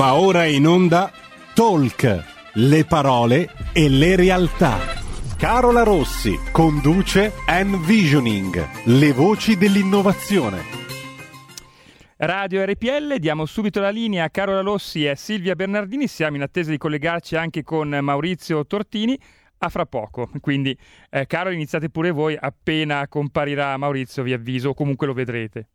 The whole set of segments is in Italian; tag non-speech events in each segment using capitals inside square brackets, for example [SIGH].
Va ora in onda Talk, le parole e le realtà. Carola Rossi conduce Envisioning, le voci dell'innovazione. Radio RPL, diamo subito la linea a Carola Rossi e Silvia Bernardini, siamo in attesa di collegarci anche con Maurizio Tortini a fra poco. Quindi, eh, Caro, iniziate pure voi appena comparirà Maurizio, vi avviso, o comunque lo vedrete.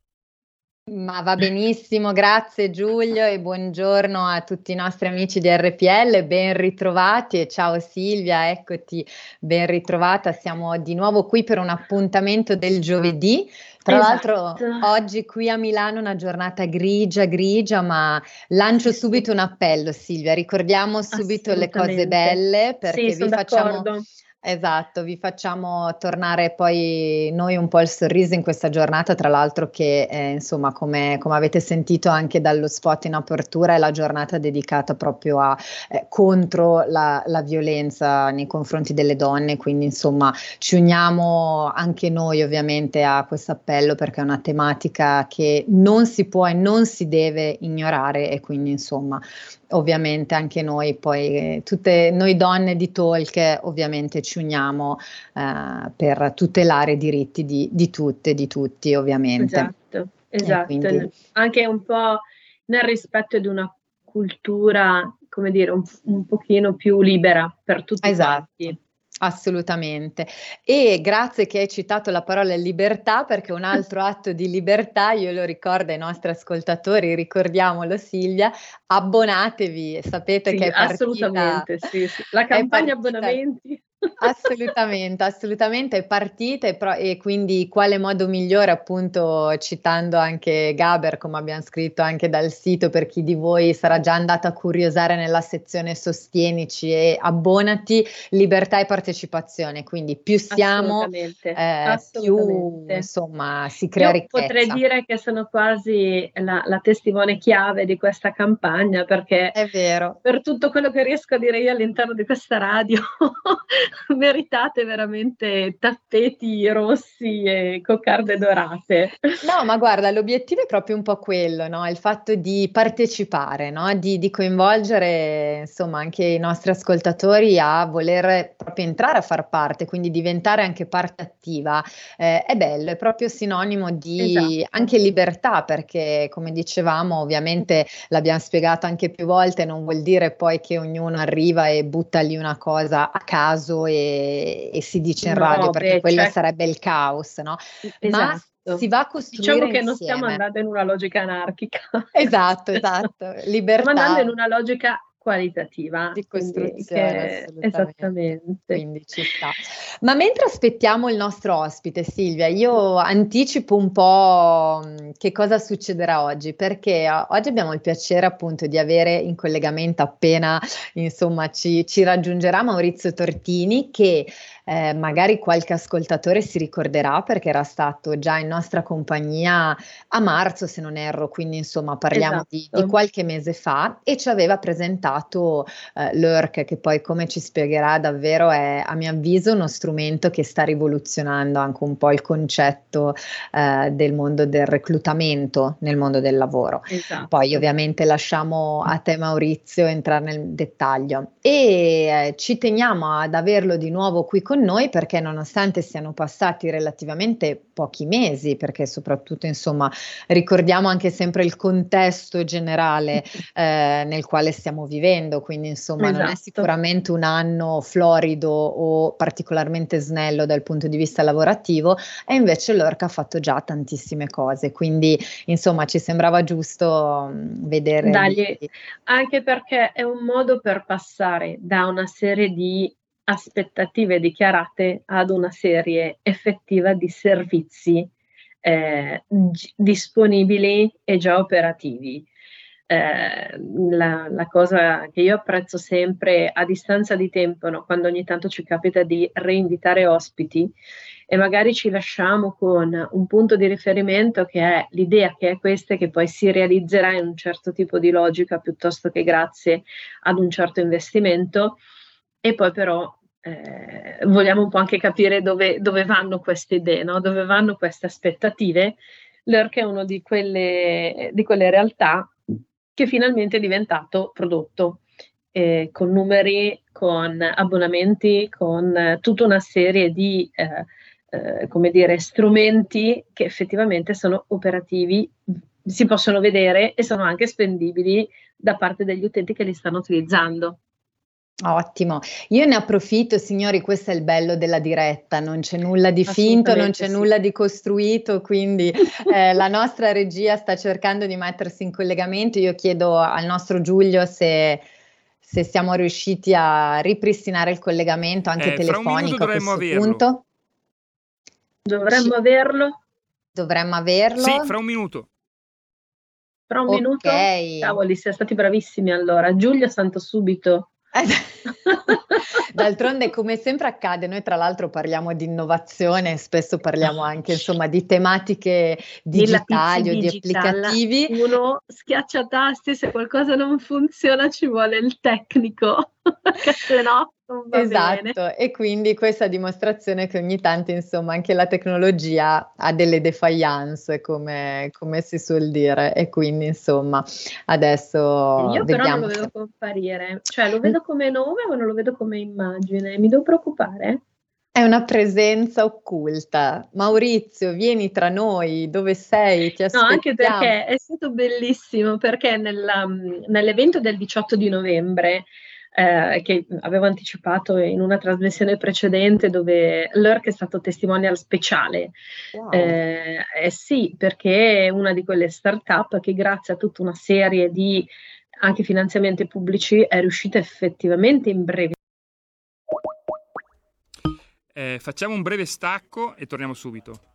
Ma va benissimo, grazie Giulio e buongiorno a tutti i nostri amici di RPL, ben ritrovati. E ciao Silvia, eccoti, ben ritrovata, siamo di nuovo qui per un appuntamento del giovedì. Tra esatto. l'altro oggi qui a Milano una giornata grigia, grigia, ma lancio subito un appello Silvia, ricordiamo subito le cose belle perché sì, vi facciamo... D'accordo Esatto, vi facciamo tornare poi noi un po' il sorriso in questa giornata, tra l'altro che eh, insomma come, come, avete sentito anche dallo spot in apertura è la giornata dedicata proprio a eh, contro la, la, violenza nei confronti delle donne, quindi insomma ci uniamo anche noi ovviamente a questo appello perché è una tematica che non si può e non si deve ignorare e quindi insomma ovviamente anche noi poi, tutte noi donne di Talk ovviamente ci uniamo eh, per tutelare i diritti di, di, tutte, di tutti ovviamente. Esatto, esatto. Quindi... anche un po' nel rispetto di una cultura, come dire, un, un pochino più libera per tutti esatto. quanti. Assolutamente. E grazie che hai citato la parola libertà, perché un altro [LAUGHS] atto di libertà, io lo ricordo ai nostri ascoltatori, ricordiamolo Silvia, abbonatevi, sapete sì, che è partita... Assolutamente, sì, sì. La campagna abbonamenti. Assolutamente, assolutamente, è partita e, pro- e, quindi quale modo migliore, appunto citando anche Gaber, come abbiamo scritto anche dal sito, per chi di voi sarà già andato a curiosare nella sezione sostienici e abbonati, libertà e partecipazione, quindi più siamo, assolutamente, eh, assolutamente. più insomma si crea Io ricchezza. Potrei dire che sono quasi la, la testimone chiave di questa campagna perché è vero. per tutto quello che riesco a dire io all'interno di questa radio [LAUGHS] meritate veramente tappeti rossi e coccarde dorate. No, ma guarda, l'obiettivo è proprio un po' quello, no? il fatto di partecipare, no? di, di, coinvolgere insomma anche i nostri ascoltatori a voler proprio entrare a far parte, quindi diventare anche parte attiva. Eh, è bello, è proprio sinonimo di esatto. anche libertà, perché come dicevamo, ovviamente l'abbiamo spiegato anche più volte, non vuol dire poi che ognuno arriva e butta lì una cosa a caso e, e si dice in no, radio perché beh, quello cioè... sarebbe il caos, no? Esatto. Ma si va a costruire Diciamo che insieme. non stiamo andando in una logica anarchica. Esatto, esatto. Libertà. [LAUGHS] Stiamo andando in una logica qualitativa. Di costruzione, che, esattamente. Quindi ci sta. Ma mentre aspettiamo il nostro ospite, Silvia, io anticipo un po' mm, che cosa succederà oggi, perché oggi abbiamo il piacere appunto di avere in collegamento appena insomma ci, ci raggiungerà Maurizio Tortini che eh, magari qualche ascoltatore si ricorderà perché era stato già in nostra compagnia a marzo, se non erro, quindi insomma parliamo esatto. di, di, qualche mese fa e ci aveva presentato eh, l'ERC che poi come ci spiegherà davvero è a mio avviso uno strumento che sta rivoluzionando anche un po' il concetto eh, del mondo del reclutamento nel mondo del lavoro. Esatto. Poi ovviamente lasciamo a te Maurizio entrare nel dettaglio e eh, ci teniamo ad averlo di nuovo qui con con noi perché nonostante siano passati relativamente pochi mesi, perché soprattutto insomma ricordiamo anche sempre il contesto generale [LAUGHS] eh, nel quale stiamo vivendo, quindi insomma esatto. non è esatto. sicuramente un anno florido o particolarmente snello dal punto di vista lavorativo e invece l'Orca ha fatto già tantissime cose, quindi insomma ci sembrava giusto mm, vedere. Dagli, anche perché è un modo per passare da una serie di aspettative dichiarate ad una serie effettiva di servizi eh, disponibili e già operativi. Eh, la, la, cosa che io apprezzo sempre a distanza di tempo, no, quando ogni tanto ci capita di reinvitare ospiti e magari ci lasciamo con un punto di riferimento che è l'idea che è questa e che poi si realizzerà in un certo tipo di logica piuttosto che grazie ad un certo investimento e poi però eh, vogliamo un po' anche capire dove, dove vanno queste idee, no? dove vanno queste aspettative. L'ERC è una di quelle, di quelle realtà che finalmente è diventato prodotto eh, con numeri, con abbonamenti, con eh, tutta una serie di eh, eh, come dire, strumenti che effettivamente sono operativi, si possono vedere e sono anche spendibili da parte degli utenti che li stanno utilizzando. Ottimo, io ne approfitto signori, questo è il bello della diretta, non c'è nulla di finto, non c'è sì. nulla di costruito, quindi [LAUGHS] eh, la nostra regia sta cercando di mettersi in collegamento, io chiedo al nostro Giulio se, se siamo riusciti a ripristinare il collegamento anche eh, telefonico a questo averlo. punto. Dovremmo Ci... averlo? Dovremmo averlo? Sì, fra un minuto. Fra un okay. minuto? Cavoli, siete stati bravissimi allora. Giulio Santo subito. [LAUGHS] D'altronde, come sempre accade, noi tra l'altro parliamo di innovazione, spesso parliamo anche insomma di tematiche digitali o di applicativi. Uno schiaccia tasti, se qualcosa non funziona ci vuole il tecnico, [LAUGHS] se no esatto, bene. e quindi questa dimostrazione che ogni tanto, insomma, anche la tecnologia ha delle defiance, come, come si suol dire, e quindi, insomma, adesso Io vediamo. però non lo vedo comparire, cioè lo vedo come nome ma non lo vedo come immagine, mi devo preoccupare? È una presenza occulta. Maurizio, vieni tra noi, dove sei? Ti aspettiamo. No, anche perché è stato bellissimo, perché nella, nell'evento del 18 di novembre eh, che avevo anticipato in una trasmissione precedente dove l'ERC è stato testimonial speciale. Wow. Eh, eh sì, perché è una di quelle start-up che grazie a tutta una serie di anche finanziamenti pubblici è riuscita effettivamente in breve. Eh, facciamo un breve stacco e torniamo subito.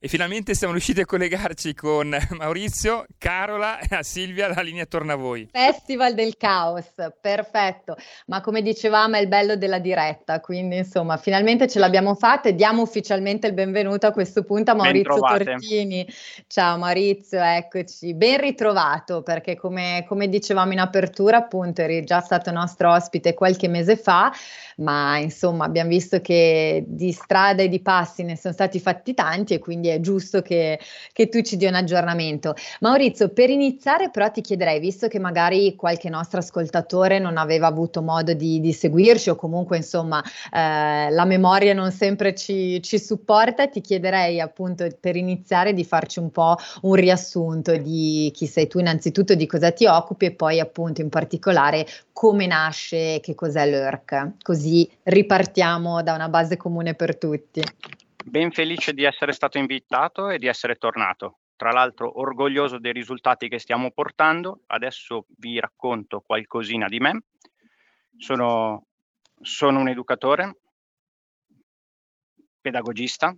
E finalmente siamo riusciti a collegarci con [LAUGHS] Maurizio, Carola e Silvia, la linea torna a voi. Festival del caos, perfetto. Ma come dicevamo è il bello della diretta, quindi insomma finalmente ce l'abbiamo fatta e diamo ufficialmente il benvenuto a questo punto a Maurizio Tortini. Ciao Maurizio, eccoci. Ben ritrovato perché come, come dicevamo in apertura appunto eri già stato nostro ospite qualche mese fa ma insomma abbiamo visto che di strada e di passi ne sono stati fatti tanti e quindi è giusto che, che tu ci dia un aggiornamento. Maurizio, per iniziare però ti chiederei, visto che magari qualche nostro ascoltatore non aveva avuto modo di, di seguirci o comunque insomma eh, la memoria non sempre ci, ci supporta, ti chiederei appunto per iniziare di farci un po' un riassunto di chi sei tu innanzitutto, di cosa ti occupi e poi appunto in particolare come nasce, che cos'è l'ERC, così ripartiamo da una base comune per tutti. Ben felice di essere stato invitato e di essere tornato. Tra l'altro orgoglioso dei risultati che stiamo portando. Adesso vi racconto qualcosina di me. Sono, sono un educatore, pedagogista,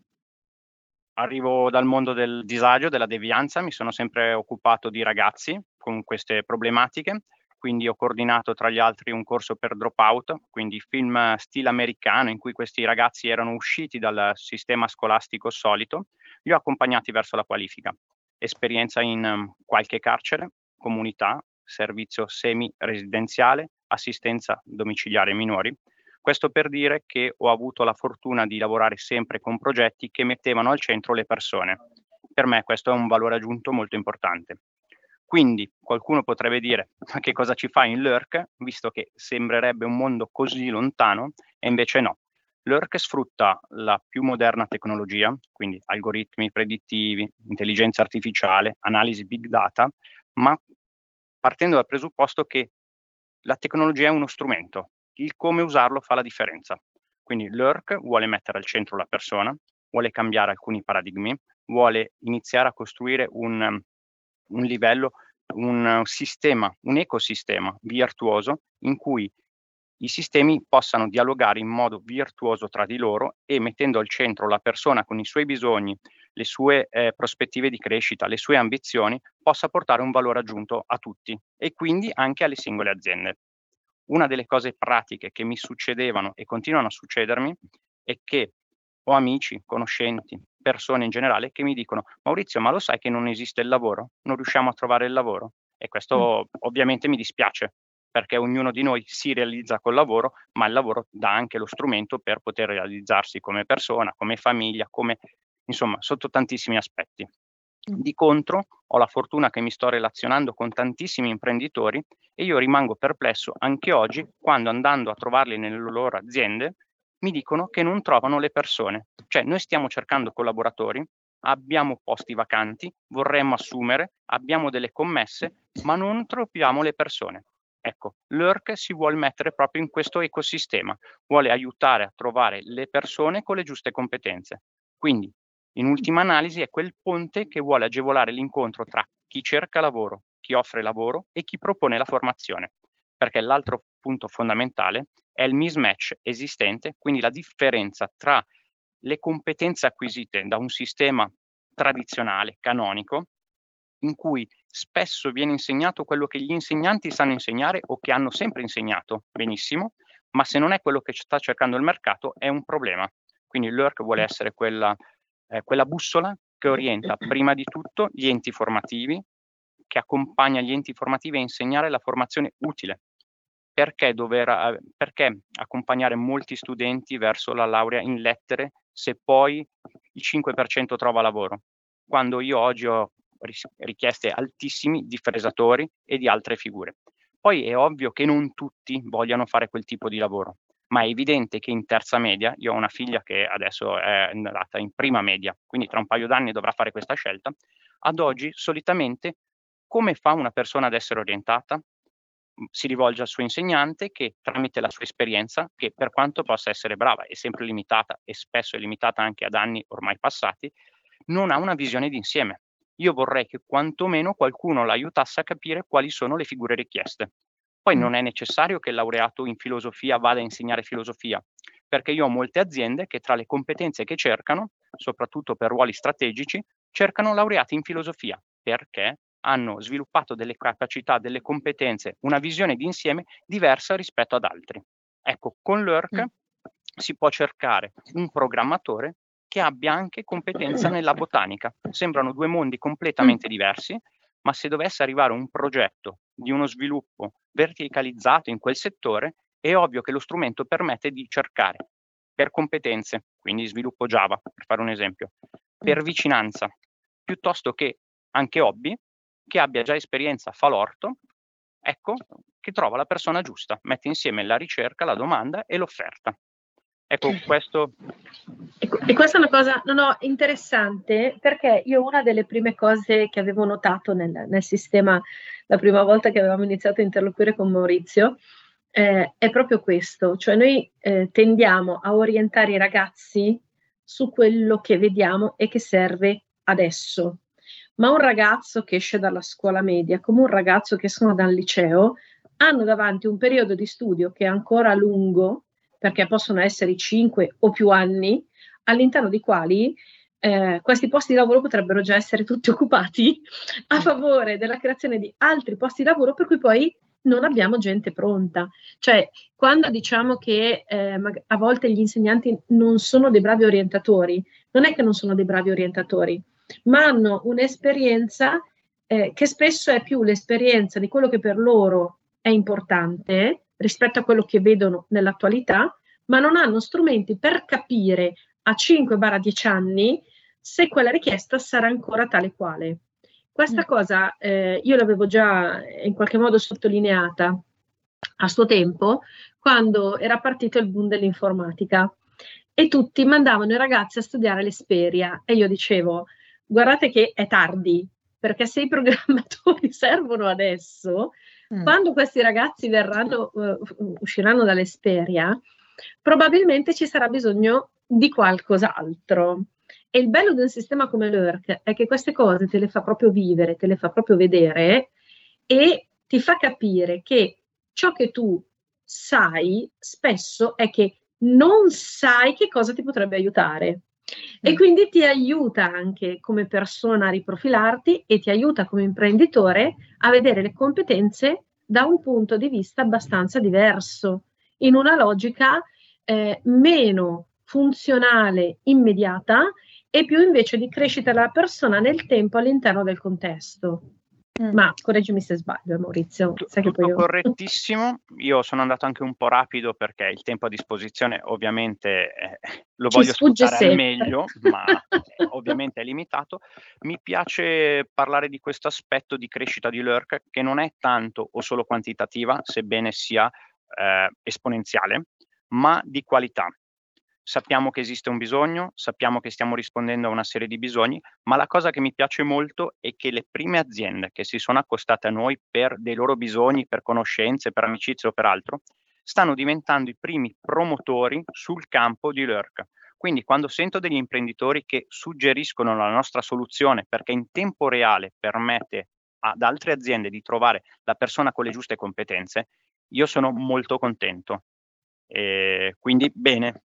arrivo dal mondo del disagio, della devianza, mi sono sempre occupato di ragazzi con queste problematiche quindi ho coordinato tra gli altri un corso per dropout, quindi film stile americano in cui questi ragazzi erano usciti dal sistema scolastico solito, li ho accompagnati verso la qualifica. Esperienza in um, qualche carcere, comunità, servizio semi-residenziale, assistenza domiciliare ai minori. Questo per dire che ho avuto la fortuna di lavorare sempre con progetti che mettevano al centro le persone. Per me questo è un valore aggiunto molto importante. Quindi qualcuno potrebbe dire ma che cosa ci fa in Lurk, visto che sembrerebbe un mondo così lontano, e invece no. Lurk sfrutta la più moderna tecnologia, quindi algoritmi predittivi, intelligenza artificiale, analisi big data, ma partendo dal presupposto che la tecnologia è uno strumento, il come usarlo fa la differenza. Quindi Lurk vuole mettere al centro la persona, vuole cambiare alcuni paradigmi, vuole iniziare a costruire un, un livello, un sistema, un ecosistema virtuoso in cui i sistemi possano dialogare in modo virtuoso tra di loro e mettendo al centro la persona con i suoi bisogni, le sue eh, prospettive di crescita, le sue ambizioni, possa portare un valore aggiunto a tutti e quindi anche alle singole aziende. Una delle cose pratiche che mi succedevano e continuano a succedermi è che ho amici, conoscenti, persone in generale che mi dicono Maurizio, ma lo sai che non esiste il lavoro? Non riusciamo a trovare il lavoro? E questo mm. ovviamente mi dispiace perché ognuno di noi si realizza col lavoro, ma il lavoro dà anche lo strumento per poter realizzarsi come persona, come famiglia, come insomma, sotto tantissimi aspetti. Mm. Di contro, ho la fortuna che mi sto relazionando con tantissimi imprenditori e io rimango perplesso anche oggi quando andando a trovarli nelle loro aziende mi dicono che non trovano le persone. Cioè noi stiamo cercando collaboratori, abbiamo posti vacanti, vorremmo assumere, abbiamo delle commesse, ma non troviamo le persone. Ecco, l'ERC si vuole mettere proprio in questo ecosistema, vuole aiutare a trovare le persone con le giuste competenze. Quindi, in ultima analisi, è quel ponte che vuole agevolare l'incontro tra chi cerca lavoro, chi offre lavoro e chi propone la formazione. Perché l'altro punto fondamentale è il mismatch esistente, quindi la differenza tra le competenze acquisite da un sistema tradizionale, canonico, in cui spesso viene insegnato quello che gli insegnanti sanno insegnare o che hanno sempre insegnato benissimo, ma se non è quello che sta cercando il mercato è un problema. Quindi l'ERC vuole essere quella, eh, quella bussola che orienta prima di tutto gli enti formativi, che accompagna gli enti formativi a insegnare la formazione utile, perché, dover, eh, perché accompagnare molti studenti verso la laurea in lettere se poi il 5% trova lavoro? Quando io oggi ho richieste altissime di fresatori e di altre figure. Poi è ovvio che non tutti vogliano fare quel tipo di lavoro, ma è evidente che in terza media, io ho una figlia che adesso è andata in prima media, quindi tra un paio d'anni dovrà fare questa scelta, ad oggi solitamente come fa una persona ad essere orientata? Si rivolge al suo insegnante che tramite la sua esperienza, che per quanto possa essere brava, è sempre limitata e spesso è limitata anche ad anni ormai passati, non ha una visione d'insieme. Io vorrei che quantomeno qualcuno l'aiutasse a capire quali sono le figure richieste. Poi non è necessario che il laureato in filosofia vada a insegnare filosofia, perché io ho molte aziende che tra le competenze che cercano, soprattutto per ruoli strategici, cercano laureati in filosofia. Perché? Hanno sviluppato delle capacità, delle competenze, una visione di insieme diversa rispetto ad altri. Ecco, con l'ERC mm. si può cercare un programmatore che abbia anche competenza nella botanica. Sembrano due mondi completamente diversi, ma se dovesse arrivare un progetto di uno sviluppo verticalizzato in quel settore, è ovvio che lo strumento permette di cercare per competenze, quindi sviluppo Java, per fare un esempio, per vicinanza, piuttosto che anche hobby, che abbia già esperienza fa l'orto, ecco che trova la persona giusta, mette insieme la ricerca, la domanda e l'offerta. Ecco, questo... E questa è una cosa no, no, interessante perché io una delle prime cose che avevo notato nel, nel sistema la prima volta che avevamo iniziato a interloquire con Maurizio eh, è proprio questo, cioè noi eh, tendiamo a orientare i ragazzi su quello che vediamo e che serve adesso, ma un ragazzo che esce dalla scuola media come un ragazzo che escono dal liceo hanno davanti un periodo di studio che è ancora lungo, perché possono essere cinque o più anni, all'interno di quali eh, questi posti di lavoro potrebbero già essere tutti [LAUGHS] occupati a favore della creazione di altri posti di lavoro, per cui poi non abbiamo gente pronta. Cioè, quando diciamo che eh, a volte gli insegnanti non sono dei bravi orientatori, non è che non sono dei bravi orientatori, ma hanno un'esperienza eh, che spesso è più l'esperienza di quello che per loro è importante rispetto a quello che vedono nell'attualità, ma non hanno strumenti per capire a 5-10 anni se quella richiesta sarà ancora tale quale. Questa mm. cosa eh, io l'avevo già in qualche modo sottolineata a suo tempo, quando era partito il boom dell'informatica e tutti mandavano i ragazzi a studiare l'Esperia e io dicevo guardate che è tardi perché se i programmatori [LAUGHS] servono adesso mm. quando questi ragazzi verranno uh, usciranno dall'Esperia probabilmente ci sarà bisogno di qualcos'altro e il bello di un sistema come l'ERC è che queste cose te le fa proprio vivere, te le fa proprio vedere e ti fa capire che ciò che tu sai spesso è che non sai che cosa ti potrebbe aiutare. E mm. quindi ti aiuta anche come persona a riprofilarti e ti aiuta come imprenditore a vedere le competenze da un punto di vista abbastanza diverso, in una logica eh, meno funzionale, immediata e più invece di crescita della persona nel tempo all'interno del contesto. Mm. Ma correggimi se sbaglio, Maurizio. Sai tutto io... correttissimo. Io sono andato anche un po' rapido perché il tempo a disposizione ovviamente eh, lo Ci voglio sfruttare sempre. al meglio, ma eh, ovviamente è limitato. Mi piace parlare di questo aspetto di crescita di Lurk che non è tanto o solo quantitativa, sebbene sia eh, esponenziale, ma di qualità sappiamo che esiste un bisogno, sappiamo che stiamo rispondendo a una serie di bisogni, ma la cosa che mi piace molto è che le prime aziende che si sono accostate a noi per dei loro bisogni, per conoscenze, per amicizie o per altro, stanno diventando i primi promotori sul campo di Lurk. Quindi quando sento degli imprenditori che suggeriscono la nostra soluzione perché in tempo reale permette ad altre aziende di trovare la persona con le giuste competenze, io sono molto contento. E quindi bene,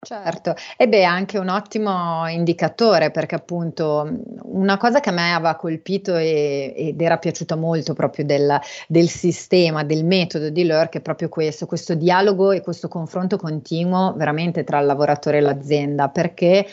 Certo, e beh, è anche un ottimo indicatore perché appunto una cosa che a me aveva colpito e, ed era piaciuta molto proprio del, del sistema, del metodo di Lurk è proprio questo, questo dialogo e questo confronto continuo veramente tra il lavoratore e l'azienda perché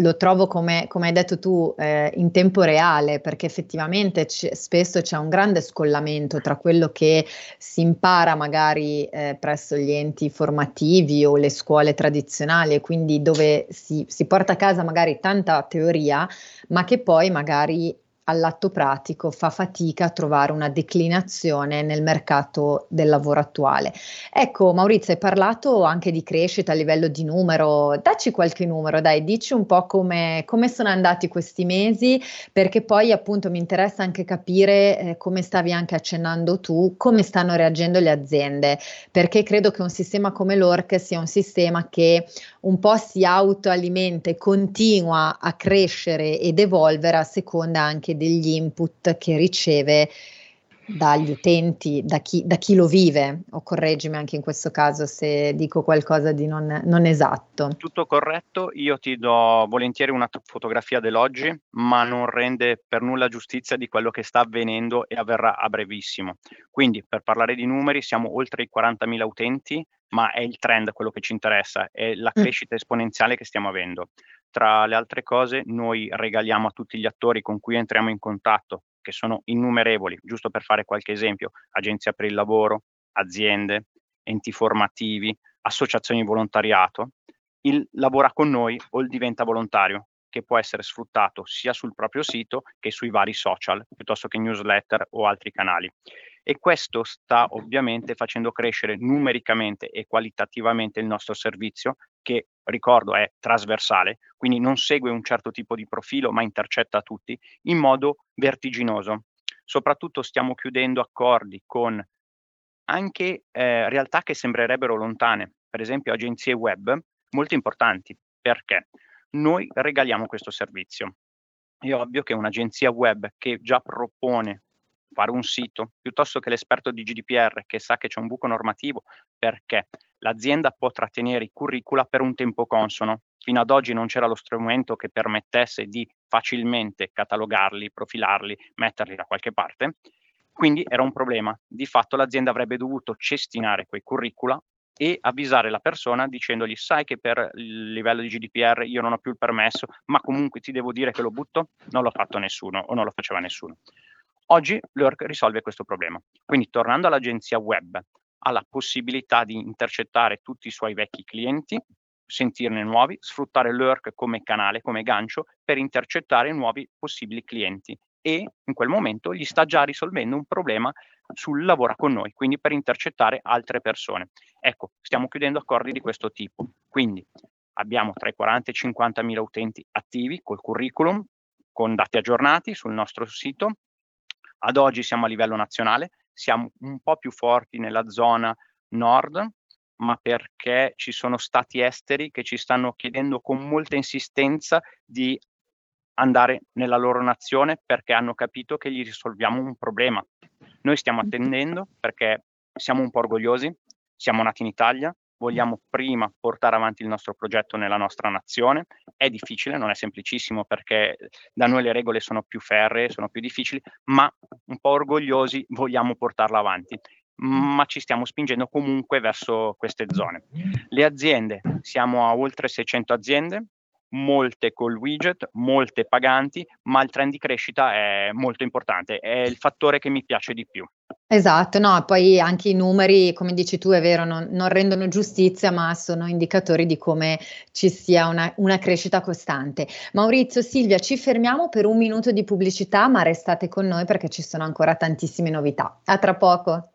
lo trovo come, come, hai detto tu eh, in tempo reale perché effettivamente c- spesso c'è un grande scollamento tra quello che si impara magari eh, presso gli enti formativi o le scuole tradizionali e quindi dove si, si porta a casa magari tanta teoria ma che poi magari all'atto pratico fa fatica a trovare una declinazione nel mercato del lavoro attuale. Ecco, Maurizio, hai parlato anche di crescita a livello di numero, dacci qualche numero, dai, dici un po' come, come sono andati questi mesi, perché poi appunto mi interessa anche capire, eh, come stavi anche accennando tu, come stanno reagendo le aziende, perché credo che un sistema come l'ORC sia un sistema che un po' si autoalimenta e continua a crescere ed evolvere a seconda anche degli input che riceve dagli utenti, da chi, da chi, lo vive, o correggimi anche in questo caso se dico qualcosa di non, non, esatto. Tutto corretto, io ti do volentieri una fotografia dell'oggi, ma non rende per nulla giustizia di quello che sta avvenendo e avverrà a brevissimo. Quindi per parlare di numeri siamo oltre i 40.000 utenti, ma è il trend quello che ci interessa, è la mm. crescita esponenziale che stiamo avendo. Tra le altre cose, noi regaliamo a tutti gli attori con cui entriamo in contatto, che sono innumerevoli, giusto per fare qualche esempio, agenzia per il lavoro, aziende, enti formativi, associazioni di volontariato, il lavora con noi o il diventa volontario, che può essere sfruttato sia sul proprio sito che sui vari social, piuttosto che newsletter o altri canali. E questo sta ovviamente facendo crescere numericamente e qualitativamente il nostro servizio che ricordo è trasversale, quindi non segue un certo tipo di profilo ma intercetta tutti in modo vertiginoso. Soprattutto stiamo chiudendo accordi con anche eh, realtà che sembrerebbero lontane, per esempio agenzie web molto importanti. Perché? Noi regaliamo questo servizio. È ovvio che un'agenzia web che già propone fare un sito, piuttosto che l'esperto di GDPR che sa che c'è un buco normativo, perché l'azienda può trattenere i curricula per un tempo consono. Fino ad oggi non c'era lo strumento che permettesse di facilmente catalogarli, profilarli, metterli da qualche parte. Quindi era un problema. Di fatto l'azienda avrebbe dovuto cestinare quei curricula e avvisare la persona dicendogli sai che per il livello di GDPR io non ho più il permesso, ma comunque ti devo dire che lo butto? Non l'ha fatto nessuno o non lo faceva nessuno. Oggi l'ERC risolve questo problema. Quindi tornando all'agenzia web, ha la possibilità di intercettare tutti i suoi vecchi clienti, sentirne nuovi, sfruttare l'ERC come canale, come gancio per intercettare nuovi possibili clienti e in quel momento gli sta già risolvendo un problema sul lavora con noi, quindi per intercettare altre persone. Ecco, stiamo chiudendo accordi di questo tipo. Quindi abbiamo tra i 40 e i 50 mila utenti attivi col curriculum, con dati aggiornati sul nostro sito. Ad oggi siamo a livello nazionale, siamo un po' più forti nella zona nord, ma perché ci sono stati esteri che ci stanno chiedendo con molta insistenza di andare nella loro nazione perché hanno capito che gli risolviamo un problema. Noi stiamo attendendo perché siamo un po' orgogliosi, siamo nati in Italia, vogliamo prima portare avanti il nostro progetto nella nostra nazione. È difficile, non è semplicissimo perché da noi le regole sono più ferree, sono più difficili, ma un po' orgogliosi vogliamo portarla avanti. Ma ci stiamo spingendo comunque verso queste zone. Le aziende, siamo a oltre 600 aziende, molte col widget, molte paganti, ma il trend di crescita è molto importante, è il fattore che mi piace di più. Esatto, no, poi anche i numeri, come dici tu, è vero, non, non rendono giustizia, ma sono indicatori di come ci sia una, una crescita costante. Maurizio, Silvia, ci fermiamo per un minuto di pubblicità, ma restate con noi perché ci sono ancora tantissime novità. A tra poco.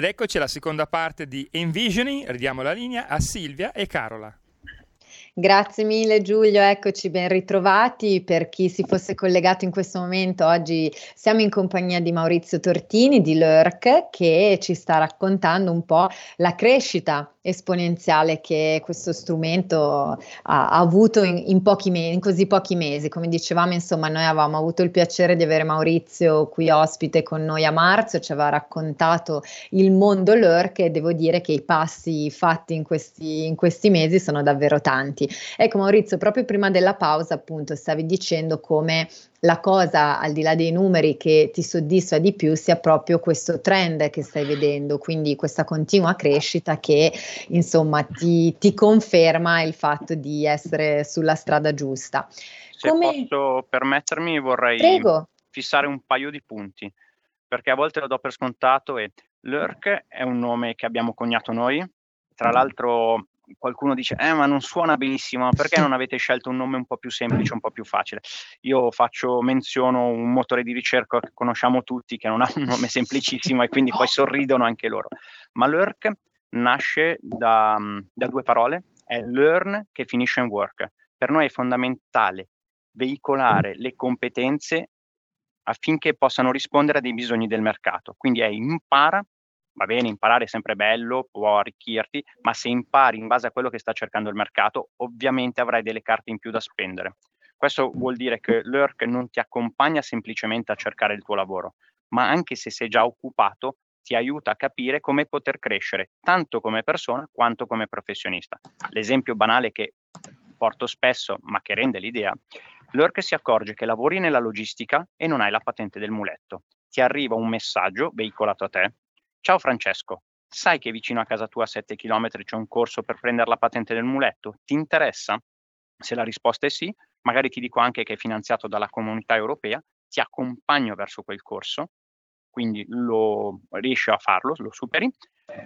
Ed eccoci alla seconda parte di Envisioning, ridiamo la linea a Silvia e Carola. Grazie mille Giulio, eccoci ben ritrovati. Per chi si fosse collegato in questo momento, oggi siamo in compagnia di Maurizio Tortini di LERC che ci sta raccontando un po' la crescita esponenziale che questo strumento ha, ha avuto in, in, pochi mesi, in così pochi mesi. Come dicevamo, insomma, noi avevamo avuto il piacere di avere Maurizio qui ospite con noi a marzo, ci aveva raccontato il mondo lurk e devo dire che i passi fatti in questi, in questi mesi sono davvero tanti. Ecco Maurizio, proprio prima della pausa appunto stavi dicendo come la cosa al di là dei numeri che ti soddisfa di più sia proprio questo trend che stai vedendo, quindi questa continua crescita che insomma ti, ti conferma il fatto di essere sulla strada giusta. Se Come... posso permettermi vorrei Prego. fissare un paio di punti, perché a volte lo do per scontato e Lurk è un nome che abbiamo coniato noi, tra l'altro qualcuno dice, eh, ma non suona benissimo, perché non avete scelto un nome un po' più semplice, un po' più facile? Io faccio, menziono un motore di ricerca che conosciamo tutti, che non ha un nome semplicissimo e quindi poi sorridono anche loro. Ma Lurk nasce da, da due parole, è learn che finisce in work. Per noi è fondamentale veicolare le competenze affinché possano rispondere a dei bisogni del mercato. Quindi è impara va bene, imparare è sempre bello, può arricchirti, ma se impari in base a quello che sta cercando il mercato, ovviamente avrai delle carte in più da spendere. Questo vuol dire che l'ERC non ti accompagna semplicemente a cercare il tuo lavoro, ma anche se sei già occupato, ti aiuta a capire come poter crescere, tanto come persona quanto come professionista. L'esempio banale che porto spesso, ma che rende l'idea, l'ERC si accorge che lavori nella logistica e non hai la patente del muletto. Ti arriva un messaggio veicolato a te Ciao Francesco, sai che vicino a casa tua a 7 km c'è un corso per prendere la patente del muletto? Ti interessa? Se la risposta è sì, magari ti dico anche che è finanziato dalla comunità europea, ti accompagno verso quel corso, quindi lo riesci a farlo, lo superi.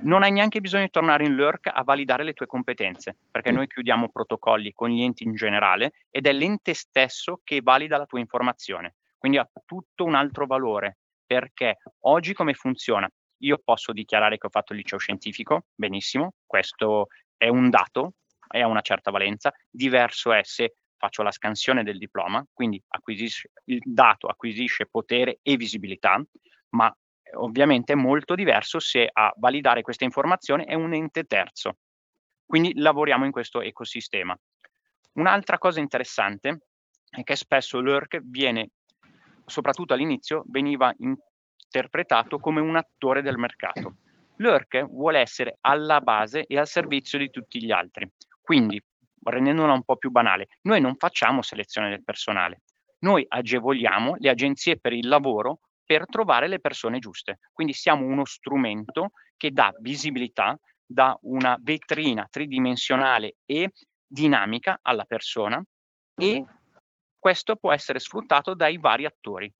Non hai neanche bisogno di tornare in LURC a validare le tue competenze, perché noi chiudiamo protocolli con gli enti in generale ed è l'ente stesso che valida la tua informazione. Quindi ha tutto un altro valore, perché oggi come funziona? Io posso dichiarare che ho fatto il liceo scientifico, benissimo, questo è un dato, e ha una certa valenza. Diverso è se faccio la scansione del diploma, quindi il dato acquisisce potere e visibilità, ma ovviamente è molto diverso se a validare questa informazione è un ente terzo. Quindi lavoriamo in questo ecosistema. Un'altra cosa interessante è che spesso l'ERC viene, soprattutto all'inizio, veniva in, interpretato come un attore del mercato. L'ERC vuole essere alla base e al servizio di tutti gli altri. Quindi, rendendola un po' più banale, noi non facciamo selezione del personale, noi agevoliamo le agenzie per il lavoro per trovare le persone giuste. Quindi siamo uno strumento che dà visibilità, dà una vetrina tridimensionale e dinamica alla persona e questo può essere sfruttato dai vari attori.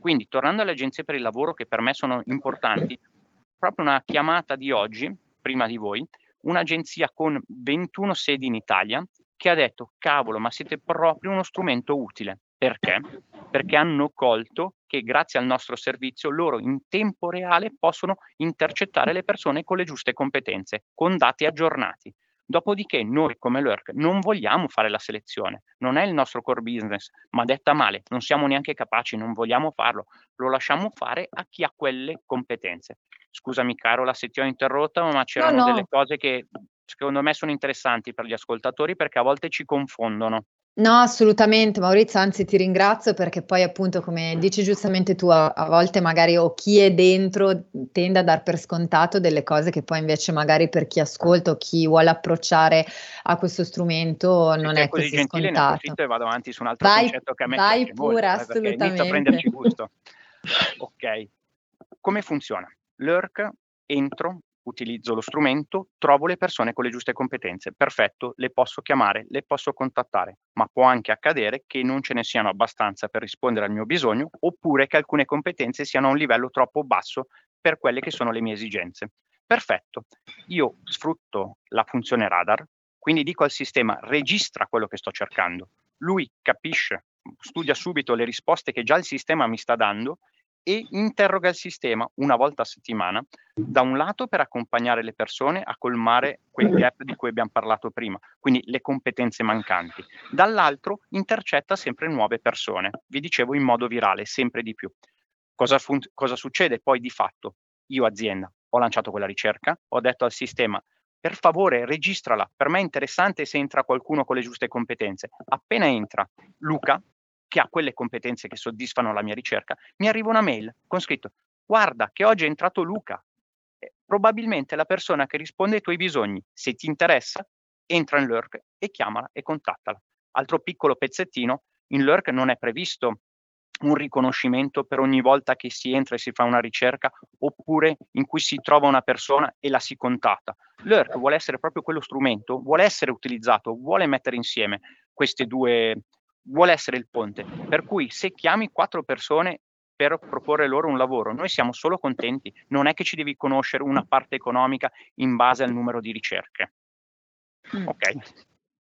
Quindi, tornando alle agenzie per il lavoro, che per me sono importanti, proprio una chiamata di oggi, prima di voi, un'agenzia con 21 sedi in Italia che ha detto, cavolo, ma siete proprio uno strumento utile. Perché? Perché hanno colto che grazie al nostro servizio loro in tempo reale possono intercettare le persone con le giuste competenze, con dati aggiornati. Dopodiché noi come Lurk non vogliamo fare la selezione, non è il nostro core business, ma detta male, non siamo neanche capaci, non vogliamo farlo, lo lasciamo fare a chi ha quelle competenze. Scusami Carola se ti ho interrotta, ma c'erano no, no. delle cose che secondo me sono interessanti per gli ascoltatori perché a volte ci confondono. No, assolutamente Maurizio, anzi ti ringrazio perché poi appunto come dici giustamente tu a, a, volte magari o chi è dentro tende a dar per scontato delle cose che poi invece magari per chi ascolta o chi vuole approcciare a questo strumento non è, è così, così gentile, scontato. e vado avanti su un altro vai, concetto che a me vai piace pure, molto, assolutamente. inizio a prenderci gusto. ok, come funziona? Lurk, entro, utilizzo lo strumento, trovo le persone con le giuste competenze. Perfetto, le posso chiamare, le posso contattare, ma può anche accadere che non ce ne siano abbastanza per rispondere al mio bisogno oppure che alcune competenze siano a un livello troppo basso per quelle che sono le mie esigenze. Perfetto, io sfrutto la funzione radar, quindi dico al sistema registra quello che sto cercando. Lui capisce, studia subito le risposte che già il sistema mi sta dando e interroga il sistema una volta a settimana, da un lato per accompagnare le persone a colmare quei gap di cui abbiamo parlato prima, quindi le competenze mancanti, dall'altro intercetta sempre nuove persone, vi dicevo in modo virale, sempre di più. Cosa, fun- cosa succede poi di fatto? Io azienda ho lanciato quella ricerca, ho detto al sistema per favore registrala, per me è interessante se entra qualcuno con le giuste competenze. Appena entra Luca, che ha quelle competenze che soddisfano la mia ricerca, mi arriva una mail con scritto guarda che oggi è entrato Luca, probabilmente la persona che risponde ai tuoi bisogni. Se ti interessa, entra in Lurk e chiamala e contattala. Altro piccolo pezzettino, in Lurk non è previsto un riconoscimento per ogni volta che si entra e si fa una ricerca oppure in cui si trova una persona e la si contatta. Lurk vuole essere proprio quello strumento, vuole essere utilizzato, vuole mettere insieme queste due, vuole essere il ponte. Per cui se chiami quattro persone per proporre loro un lavoro. Noi siamo solo contenti, non è che ci devi conoscere una parte economica in base al numero di ricerche. Mm. Ok.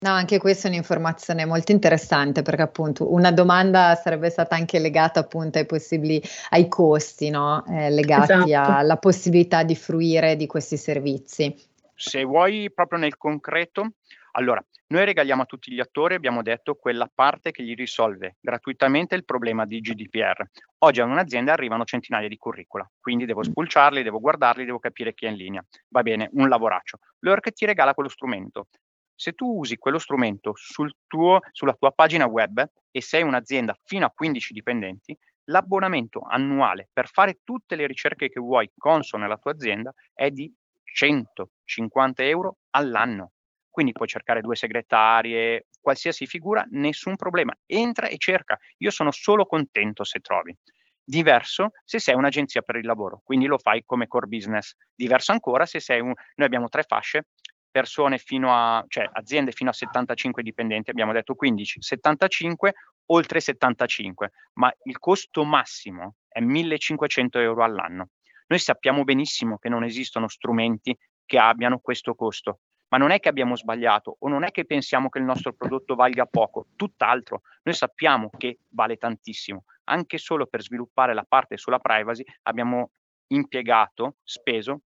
No, anche questa è un'informazione molto interessante perché appunto una domanda sarebbe stata anche legata appunto ai possibili ai costi, no? eh, legati esatto. alla possibilità di fruire di questi servizi. Se vuoi proprio nel concreto, allora, noi regaliamo a tutti gli attori, abbiamo detto, quella parte che gli risolve gratuitamente il problema di GDPR. Oggi a un'azienda arrivano centinaia di curricula, quindi devo spulciarli, devo guardarli, devo capire chi è in linea. Va bene, un lavoraccio. L'ORC ti regala quello strumento. Se tu usi quello strumento sul tuo, sulla tua pagina web e sei un'azienda fino a 15 dipendenti, l'abbonamento annuale per fare tutte le ricerche che vuoi consone alla tua azienda è di 150 euro all'anno. Quindi puoi cercare due segretarie, qualsiasi figura, nessun problema. Entra e cerca. Io sono solo contento se trovi. Diverso se sei un'agenzia per il lavoro, quindi lo fai come core business. Diverso ancora se sei un... Noi abbiamo tre fasce, persone fino a, cioè aziende fino a 75 dipendenti, abbiamo detto 15, 75, oltre 75, ma il costo massimo è 1500 euro all'anno. Noi sappiamo benissimo che non esistono strumenti che abbiano questo costo ma non è che abbiamo sbagliato o non è che pensiamo che il nostro prodotto valga poco, tutt'altro, noi sappiamo che vale tantissimo. Anche solo per sviluppare la parte sulla privacy abbiamo impiegato, speso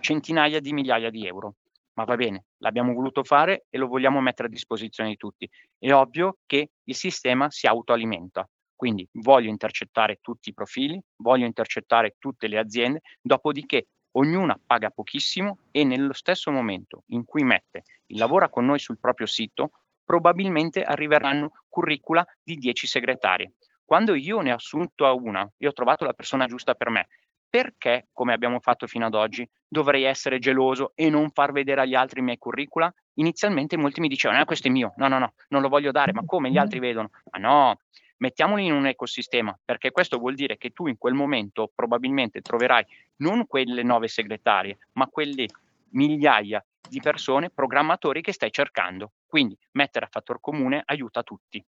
centinaia di migliaia di euro. Ma va bene, l'abbiamo voluto fare e lo vogliamo mettere a disposizione di tutti. È ovvio che il sistema si autoalimenta. Quindi voglio intercettare tutti i profili, voglio intercettare tutte le aziende, dopodiché ognuna paga pochissimo e nello stesso momento in cui mette il lavora con noi sul proprio sito, probabilmente arriveranno curricula di 10 segretarie. Quando io ne ho assunto a una e ho trovato la persona giusta per me, perché, come abbiamo fatto fino ad oggi, dovrei essere geloso e non far vedere agli altri i miei curricula? Inizialmente molti mi dicevano, ah, questo è mio, no, no, no, non lo voglio dare, ma come gli altri vedono? Ma no, mettiamoli in un ecosistema, perché questo vuol dire che tu in quel momento probabilmente troverai non quelle nove segretarie, ma quelle migliaia di persone, programmatori che stai cercando. Quindi mettere a fattor comune aiuta tutti.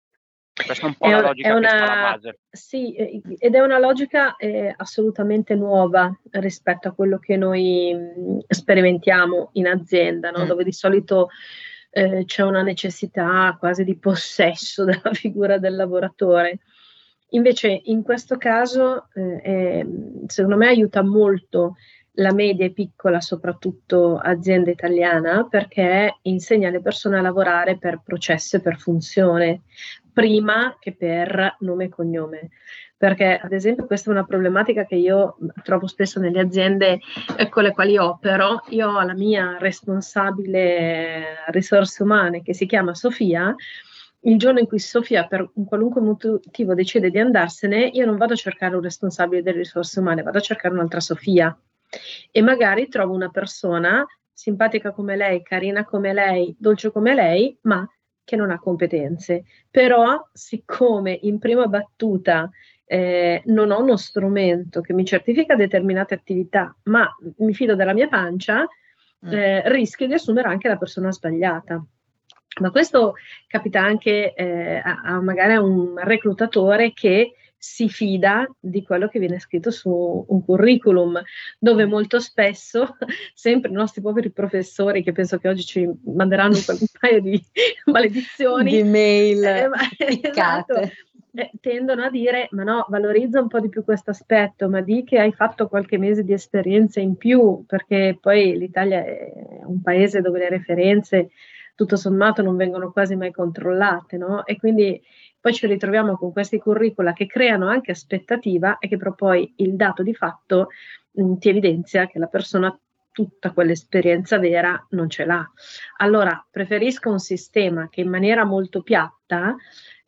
Questa è un po' è la logica una, che sta alla base. Sì, ed è una logica eh, assolutamente nuova rispetto a quello che noi mh, sperimentiamo in azienda, no? mm. dove di solito eh, c'è una necessità quasi di possesso [LAUGHS] della figura del lavoratore. Invece in questo caso, eh, è, secondo me, aiuta molto la media e piccola, soprattutto azienda italiana, perché insegna alle persone a lavorare per processo e per funzione, prima che per nome e cognome perché ad esempio questa è una problematica che io trovo spesso nelle aziende con le quali opero. Io ho la mia responsabile risorse umane che si chiama Sofia. Il giorno in cui Sofia per un qualunque motivo decide di andarsene, io non vado a cercare un responsabile delle risorse umane, vado a cercare un'altra Sofia e magari trovo una persona simpatica come lei, carina come lei, dolce come lei, ma che non ha competenze. Però, siccome in prima battuta eh, non ho uno strumento che mi certifica determinate attività, ma mi fido della mia pancia, mm. eh, rischio di assumere anche la persona sbagliata. Ma questo capita anche eh, a, a, magari a un reclutatore che si fida di quello che viene scritto su un curriculum, dove molto spesso, [LAUGHS] sempre i nostri poveri professori, che penso che oggi ci manderanno un, [LAUGHS] paio di [LAUGHS] maledizioni, di mail, eh, esatto, eh, tendono a dire ma no, valorizza un po' di più questo aspetto, ma di che hai fatto qualche mese di esperienza in più, perché poi l'Italia è un paese dove le referenze tutto sommato non vengono quasi mai controllate, no? E quindi poi ci ritroviamo con questi curricula che creano anche aspettativa e che però poi il dato di fatto mh, ti evidenzia che la persona tutta quell'esperienza vera non ce l'ha. Allora preferisco un sistema che in maniera molto piatta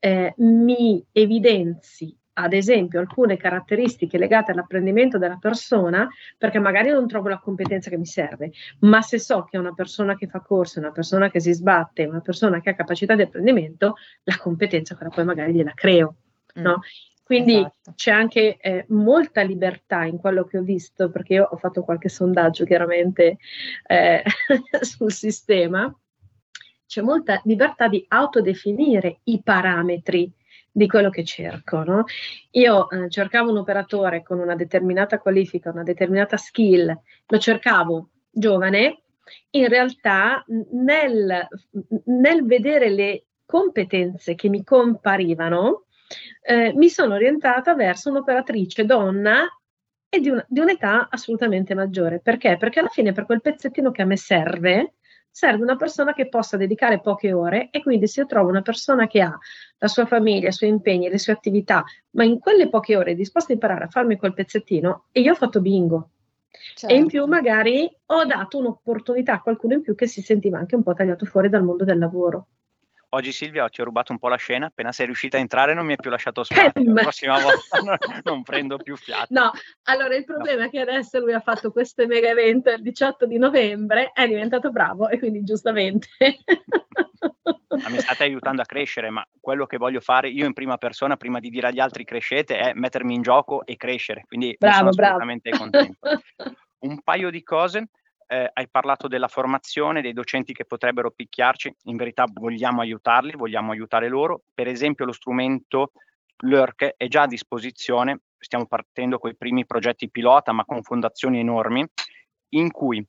eh, mi evidenzi ad esempio alcune caratteristiche legate all'apprendimento della persona perché magari non trovo la competenza che mi serve, ma se so che è una persona che fa corso, una persona che si sbatte, una persona che ha capacità di apprendimento, la competenza quella poi magari gliela creo. Mm. No? Quindi esatto. c'è anche eh, molta libertà in quello che ho visto, perché io ho fatto qualche sondaggio chiaramente eh, [LAUGHS] sul sistema, c'è molta libertà di autodefinire i parametri di quello che cerco. No? Io eh, cercavo un operatore con una determinata qualifica, una determinata skill, lo cercavo giovane, in realtà nel, nel vedere le competenze che mi comparivano, eh, mi sono orientata verso un'operatrice donna e di, un, di, un'età assolutamente maggiore. Perché? Perché alla fine per quel pezzettino che a me serve, serve una persona che possa dedicare poche ore e quindi se io trovo una persona che ha la sua famiglia, i suoi impegni, le sue attività, ma in quelle poche ore è disposta a imparare a farmi quel pezzettino e io ho fatto bingo. Certo. E in più certo. magari ho dato un'opportunità a qualcuno in più che si sentiva anche un po' tagliato fuori dal mondo del lavoro. Oggi Silvia ti ho rubato un po' la scena, appena sei riuscita a entrare non mi hai più lasciato [LAUGHS] spazio, la prossima volta [LAUGHS] non, non, prendo più fiato. No, allora il problema no. è che adesso lui ha fatto questo mega evento il 18 di novembre, è diventato bravo e quindi giustamente. Ma mi state aiutando a crescere, ma quello che voglio fare io in prima persona, prima di dire agli altri crescete, è mettermi in gioco e crescere, quindi bravo, sono assolutamente bravo. contento. [LAUGHS] Un paio di cose eh, hai parlato della formazione, dei docenti che potrebbero picchiarci, in verità vogliamo aiutarli, vogliamo aiutare loro. Per esempio lo strumento LERC è già a disposizione, stiamo partendo con i primi progetti pilota, ma con fondazioni enormi, in cui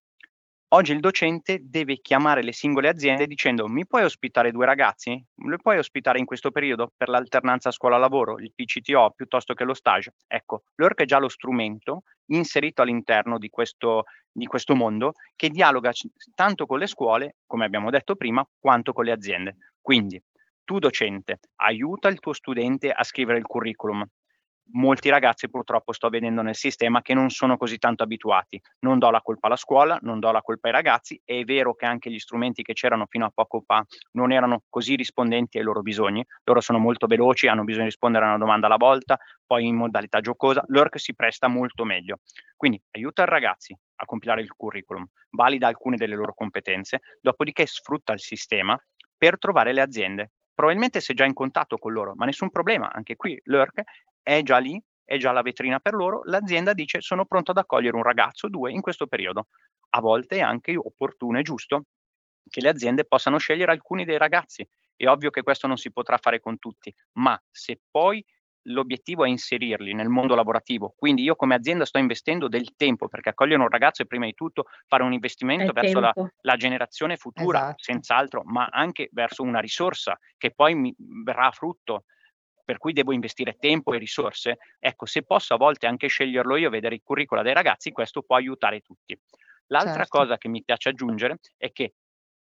Oggi il docente deve chiamare le singole aziende dicendo mi puoi ospitare due ragazzi? Mi puoi ospitare in questo periodo per l'alternanza scuola-lavoro, il PCTO piuttosto che lo stage? Ecco, l'ORC è già lo strumento inserito all'interno di questo, di questo mondo che dialoga tanto con le scuole, come abbiamo detto prima, quanto con le aziende. Quindi tu docente aiuta il tuo studente a scrivere il curriculum, molti ragazzi purtroppo sto vedendo nel sistema che non sono così tanto abituati. Non do la colpa alla scuola, non do la colpa ai ragazzi. È vero che anche gli strumenti che c'erano fino a poco fa non erano così rispondenti ai loro bisogni. Loro sono molto veloci, hanno bisogno di rispondere a una domanda alla volta, poi in modalità giocosa. L'ORC si presta molto meglio. Quindi aiuta i ragazzi a compilare il curriculum, valida alcune delle loro competenze, dopodiché sfrutta il sistema per trovare le aziende probabilmente sei già in contatto con loro, ma nessun problema, anche qui l'ERC è già lì, è già la vetrina per loro, l'azienda dice sono pronto ad accogliere un ragazzo o due in questo periodo. A volte è anche opportuno e giusto che le aziende possano scegliere alcuni dei ragazzi. È ovvio che questo non si potrà fare con tutti, ma se poi l'obiettivo è inserirli nel mondo lavorativo, quindi io come azienda sto investendo del tempo perché accogliere un ragazzo è prima di tutto fare un investimento verso la, la, generazione futura, esatto. senz'altro, ma anche verso una risorsa che poi mi verrà a frutto per cui devo investire tempo e risorse, ecco, se posso a volte anche sceglierlo io, vedere i curricula dei ragazzi, questo può aiutare tutti. L'altra certo. cosa che mi piace aggiungere è che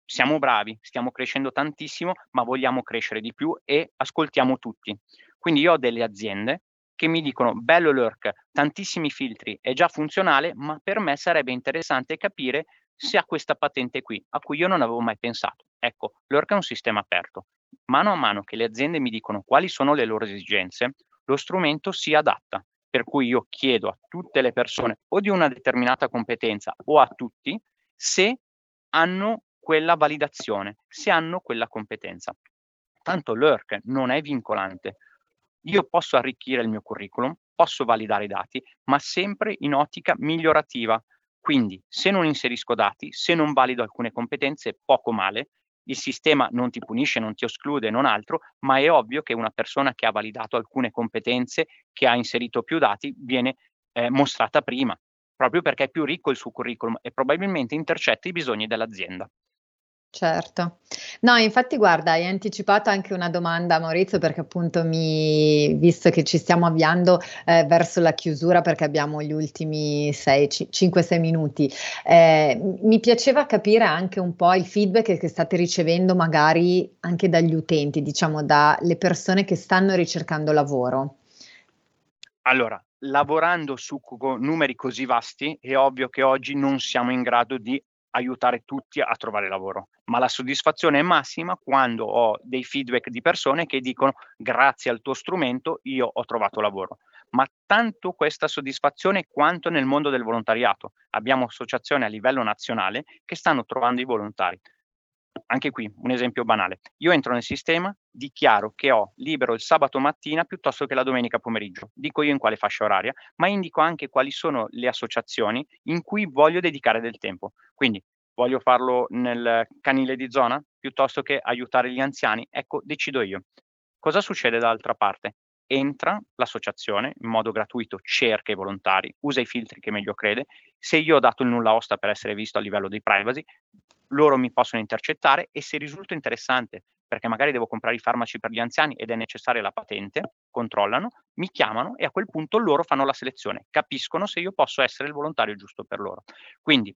siamo bravi, stiamo crescendo tantissimo, ma vogliamo crescere di più e ascoltiamo tutti. Quindi io ho delle aziende che mi dicono bello lurk, tantissimi filtri, è già funzionale, ma per me sarebbe interessante capire se ha questa patente qui, a cui io non avevo mai pensato. Ecco, lurk è un sistema aperto mano a mano che le aziende mi dicono quali sono le loro esigenze, lo strumento si adatta. Per cui io chiedo a tutte le persone o di una determinata competenza o a tutti se hanno quella validazione, se hanno quella competenza. Tanto l'ERC non è vincolante. Io posso arricchire il mio curriculum, posso validare i dati, ma sempre in ottica migliorativa. Quindi se non inserisco dati, se non valido alcune competenze, poco male, il sistema non ti punisce, non ti esclude, non altro, ma è ovvio che una persona che ha validato alcune competenze, che ha inserito più dati, viene eh, mostrata prima, proprio perché è più ricco il suo curriculum e probabilmente intercetta i bisogni dell'azienda. Certo. No, infatti guarda, hai anticipato anche una domanda Maurizio perché appunto mi, visto che ci stiamo avviando eh, verso la chiusura perché abbiamo gli ultimi 5-6 minuti, eh, mi piaceva capire anche un po' il feedback che state ricevendo magari anche dagli utenti, diciamo dalle persone che stanno ricercando lavoro. Allora, lavorando su numeri così vasti è ovvio che oggi non siamo in grado di aiutare tutti a trovare lavoro, ma la soddisfazione è massima quando ho dei feedback di persone che dicono grazie al tuo strumento io ho trovato lavoro. Ma tanto questa soddisfazione quanto nel mondo del volontariato. Abbiamo associazioni a livello nazionale che stanno trovando i volontari. Anche qui un esempio banale. Io entro nel sistema, dichiaro che ho libero il sabato mattina piuttosto che la domenica pomeriggio. Dico io in quale fascia oraria, ma indico anche quali sono le associazioni in cui voglio dedicare del tempo. Quindi voglio farlo nel canile di zona piuttosto che aiutare gli anziani. Ecco, decido io. Cosa succede dall'altra parte? Entra l'associazione in modo gratuito, cerca i volontari, usa i filtri che meglio crede. Se io ho dato il nulla osta per essere visto a livello di privacy, loro mi possono intercettare e se risulta interessante, perché magari devo comprare i farmaci per gli anziani ed è necessaria la patente, controllano, mi chiamano e a quel punto loro fanno la selezione, capiscono se io posso essere il volontario giusto per loro. Quindi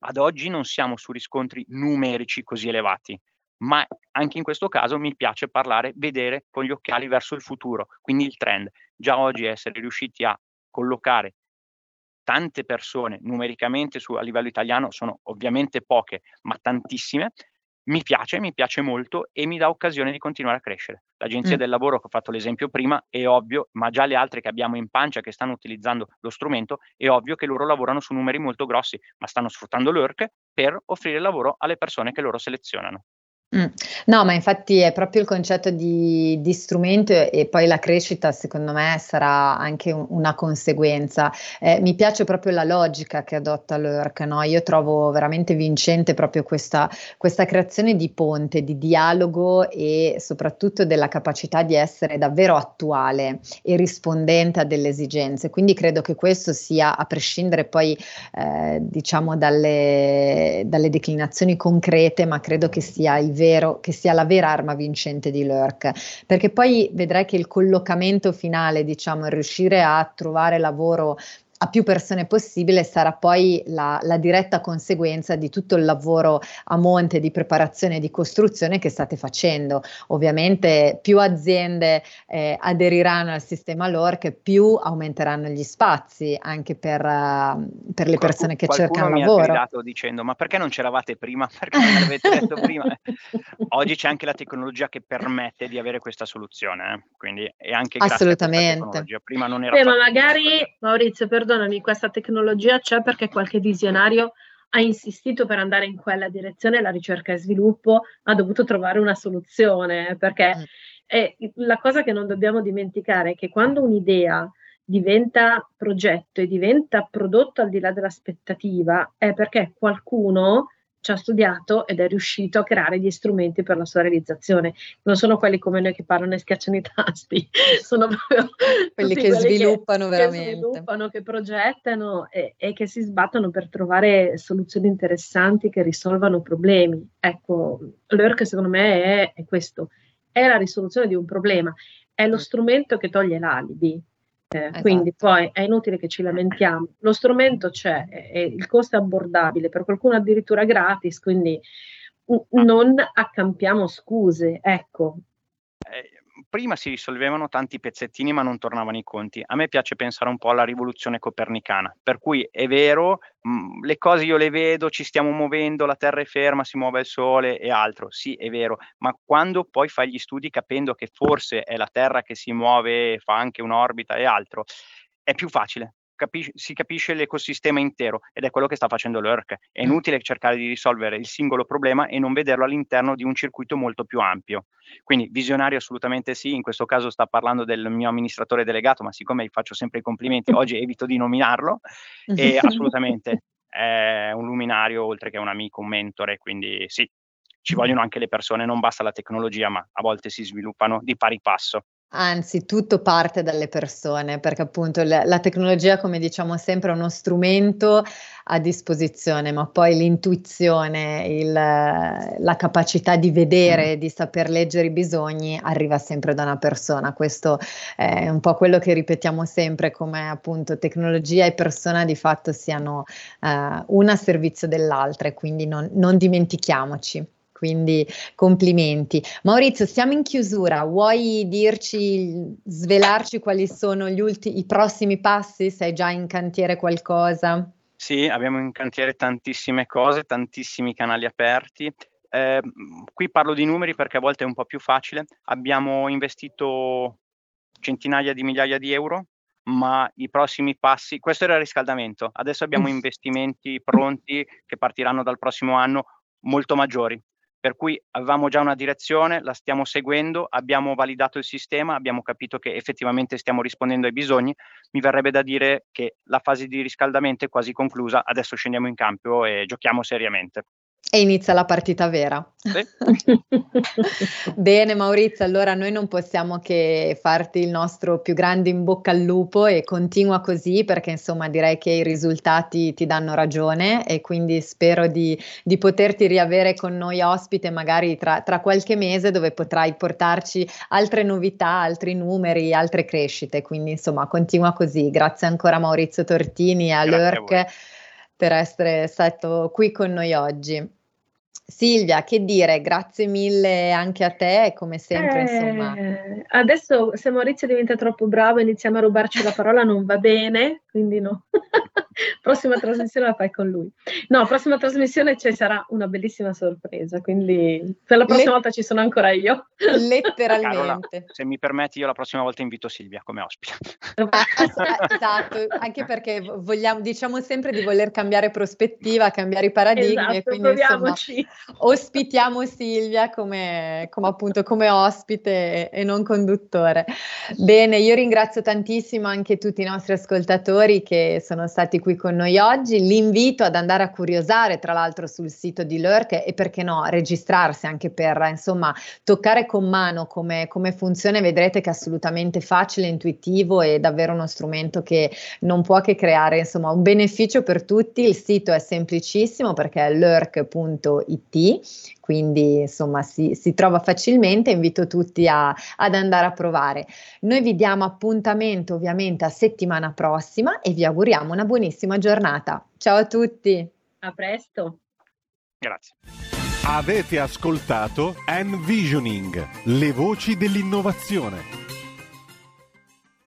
ad oggi non siamo su riscontri numerici così elevati, ma anche in questo caso mi piace parlare, vedere con gli occhiali verso il futuro, quindi il trend. Già oggi essere riusciti a collocare tante persone numericamente su, a livello italiano sono ovviamente poche, ma tantissime, mi piace, mi piace molto e mi dà occasione di continuare a crescere. L'agenzia mm. del lavoro che ho fatto l'esempio prima è ovvio, ma già le altre che abbiamo in pancia che stanno utilizzando lo strumento, è ovvio che loro lavorano su numeri molto grossi, ma stanno sfruttando l'ERC per offrire lavoro alle persone che loro selezionano. Mm. No, ma infatti è proprio il concetto di, di, strumento e poi la crescita, secondo me, sarà anche un, una conseguenza. Eh, mi piace proprio la logica che adotta l'ERC, no? Io trovo veramente vincente proprio questa, questa creazione di ponte, di dialogo e soprattutto della capacità di essere davvero attuale e rispondente a delle esigenze. Quindi credo che questo sia, a prescindere poi, eh, diciamo, dalle, dalle declinazioni concrete, ma credo che sia il vero, che sia la vera arma vincente di Lurk, perché poi vedrai che il collocamento finale, diciamo, riuscire a trovare lavoro a più persone possibile sarà poi la, la, diretta conseguenza di tutto il lavoro a monte di preparazione e di costruzione che state facendo. Ovviamente più aziende eh, aderiranno al sistema LORC, più aumenteranno gli spazi anche per, uh, per le persone che cercano mi lavoro. Mi ha dicendo ma perché non c'eravate prima? [LAUGHS] Perché non l'avete detto prima? [LAUGHS] Oggi c'è anche la tecnologia che permette di avere questa soluzione, eh? quindi è anche Assolutamente. Prima non era eh, ma magari Maurizio, per perdonami, questa tecnologia c'è perché qualche visionario ha insistito per andare in quella direzione, la ricerca e sviluppo ha dovuto trovare una soluzione, perché mm. è, la cosa che non dobbiamo dimenticare è che quando un'idea diventa progetto e diventa prodotto al di là dell'aspettativa è perché qualcuno ci ha studiato ed è riuscito a creare gli strumenti per la sua realizzazione. Non sono quelli come noi che parlano e schiacciano i tasti, [LAUGHS] sono proprio quelli che quelli sviluppano che, veramente. Che sviluppano, che progettano e, e, che si sbattono per trovare soluzioni interessanti che risolvano problemi. Ecco, l'ERC secondo me è, è questo, è la risoluzione di un problema, è lo mm. strumento che toglie l'alibi, eh, esatto. Quindi poi è inutile che ci lamentiamo. Lo strumento c'è, è, il costo è abbordabile, per qualcuno addirittura gratis, quindi non accampiamo scuse, ecco. Prima si risolvevano tanti pezzettini ma non tornavano i conti. A me piace pensare un po' alla rivoluzione copernicana, per cui è vero, mh, mm, le cose io le vedo, ci stiamo muovendo, la Terra è ferma, si muove il Sole e altro, sì è vero, ma quando poi fai gli studi capendo che forse è la Terra che si muove, fa anche un'orbita e altro, è più facile, capisce, si capisce l'ecosistema intero ed è quello che sta facendo l'ERC. È mm. inutile cercare di risolvere il singolo problema e non vederlo all'interno di un circuito molto più ampio. Quindi visionario assolutamente sì, in questo caso sta parlando del mio amministratore delegato, ma siccome gli faccio sempre i complimenti, oggi evito di nominarlo e [LAUGHS] assolutamente è un luminario oltre che un amico, un mentore, quindi sì, ci vogliono anche le persone, non basta la tecnologia, ma a volte si sviluppano di pari passo. Anzi, tutto parte dalle persone, perché appunto la, la, tecnologia, come diciamo sempre, è uno strumento a disposizione, ma poi l'intuizione, il, la capacità di vedere, mm. di saper leggere i bisogni arriva sempre da una persona. Questo è un po' quello che ripetiamo sempre, come appunto tecnologia e persona di fatto siano uh, una a servizio dell'altra, quindi non, non dimentichiamoci. Quindi complimenti. Maurizio, siamo in chiusura, vuoi dirci, svelarci quali sono gli ultimi, i prossimi passi? Sei già in cantiere qualcosa? Sì, abbiamo in cantiere tantissime cose, tantissimi canali aperti. Eh, qui parlo di numeri perché a volte è un po' più facile. Abbiamo investito centinaia di migliaia di euro, ma i prossimi passi, questo era il riscaldamento, adesso abbiamo [LAUGHS] investimenti pronti che partiranno dal prossimo anno molto maggiori. Per cui avevamo già una direzione, la stiamo seguendo, abbiamo validato il sistema, abbiamo capito che effettivamente stiamo rispondendo ai bisogni. Mi verrebbe da dire che la fase di riscaldamento è quasi conclusa, adesso scendiamo in campo e giochiamo seriamente. E inizia la partita vera. Sì. [LAUGHS] Bene Maurizio, allora noi non possiamo che farti il nostro più grande in bocca al lupo e continua così perché insomma direi che i risultati ti danno ragione e quindi spero di, di poterti riavere con noi ospite magari tra, tra, qualche mese dove potrai portarci altre novità, altri numeri, altre crescite. Quindi insomma continua così. Grazie ancora Maurizio Tortini e a Lurk per essere stato qui con noi oggi. Silvia, che dire, grazie mille anche a te, come sempre, eh, insomma. Adesso se Maurizio diventa troppo bravo e iniziamo a rubarci la parola non va bene, quindi no. [LAUGHS] prossima trasmissione la fai con lui. No, prossima trasmissione ci sarà una bellissima sorpresa, quindi per la prossima Let- volta ci sono ancora io. Letteralmente. Carola, se mi permetti, io la prossima volta invito Silvia come ospite. [LAUGHS] esatto, anche perché vogliamo, diciamo sempre di voler cambiare prospettiva, cambiare i paradigmi, esatto, quindi insomma, ospitiamo Silvia come, come, appunto come ospite e non conduttore. Bene, io ringrazio tantissimo anche tutti i nostri ascoltatori che sono stati qui con noi oggi. L'invito ad andare a curiosare, tra l'altro, sul sito di Lurk e perché no, registrarsi anche per insomma toccare con mano come, come funziona. Vedrete che è assolutamente facile, intuitivo e davvero uno strumento che non può che creare insomma un beneficio per tutti. Il sito è semplicissimo perché è lurk.it quindi insomma si, si trova facilmente, invito tutti a, ad andare a provare. Noi vi diamo appuntamento ovviamente a settimana prossima e vi auguriamo una buonissima giornata. Ciao a tutti. A presto. Grazie. Avete ascoltato Envisioning, le voci dell'innovazione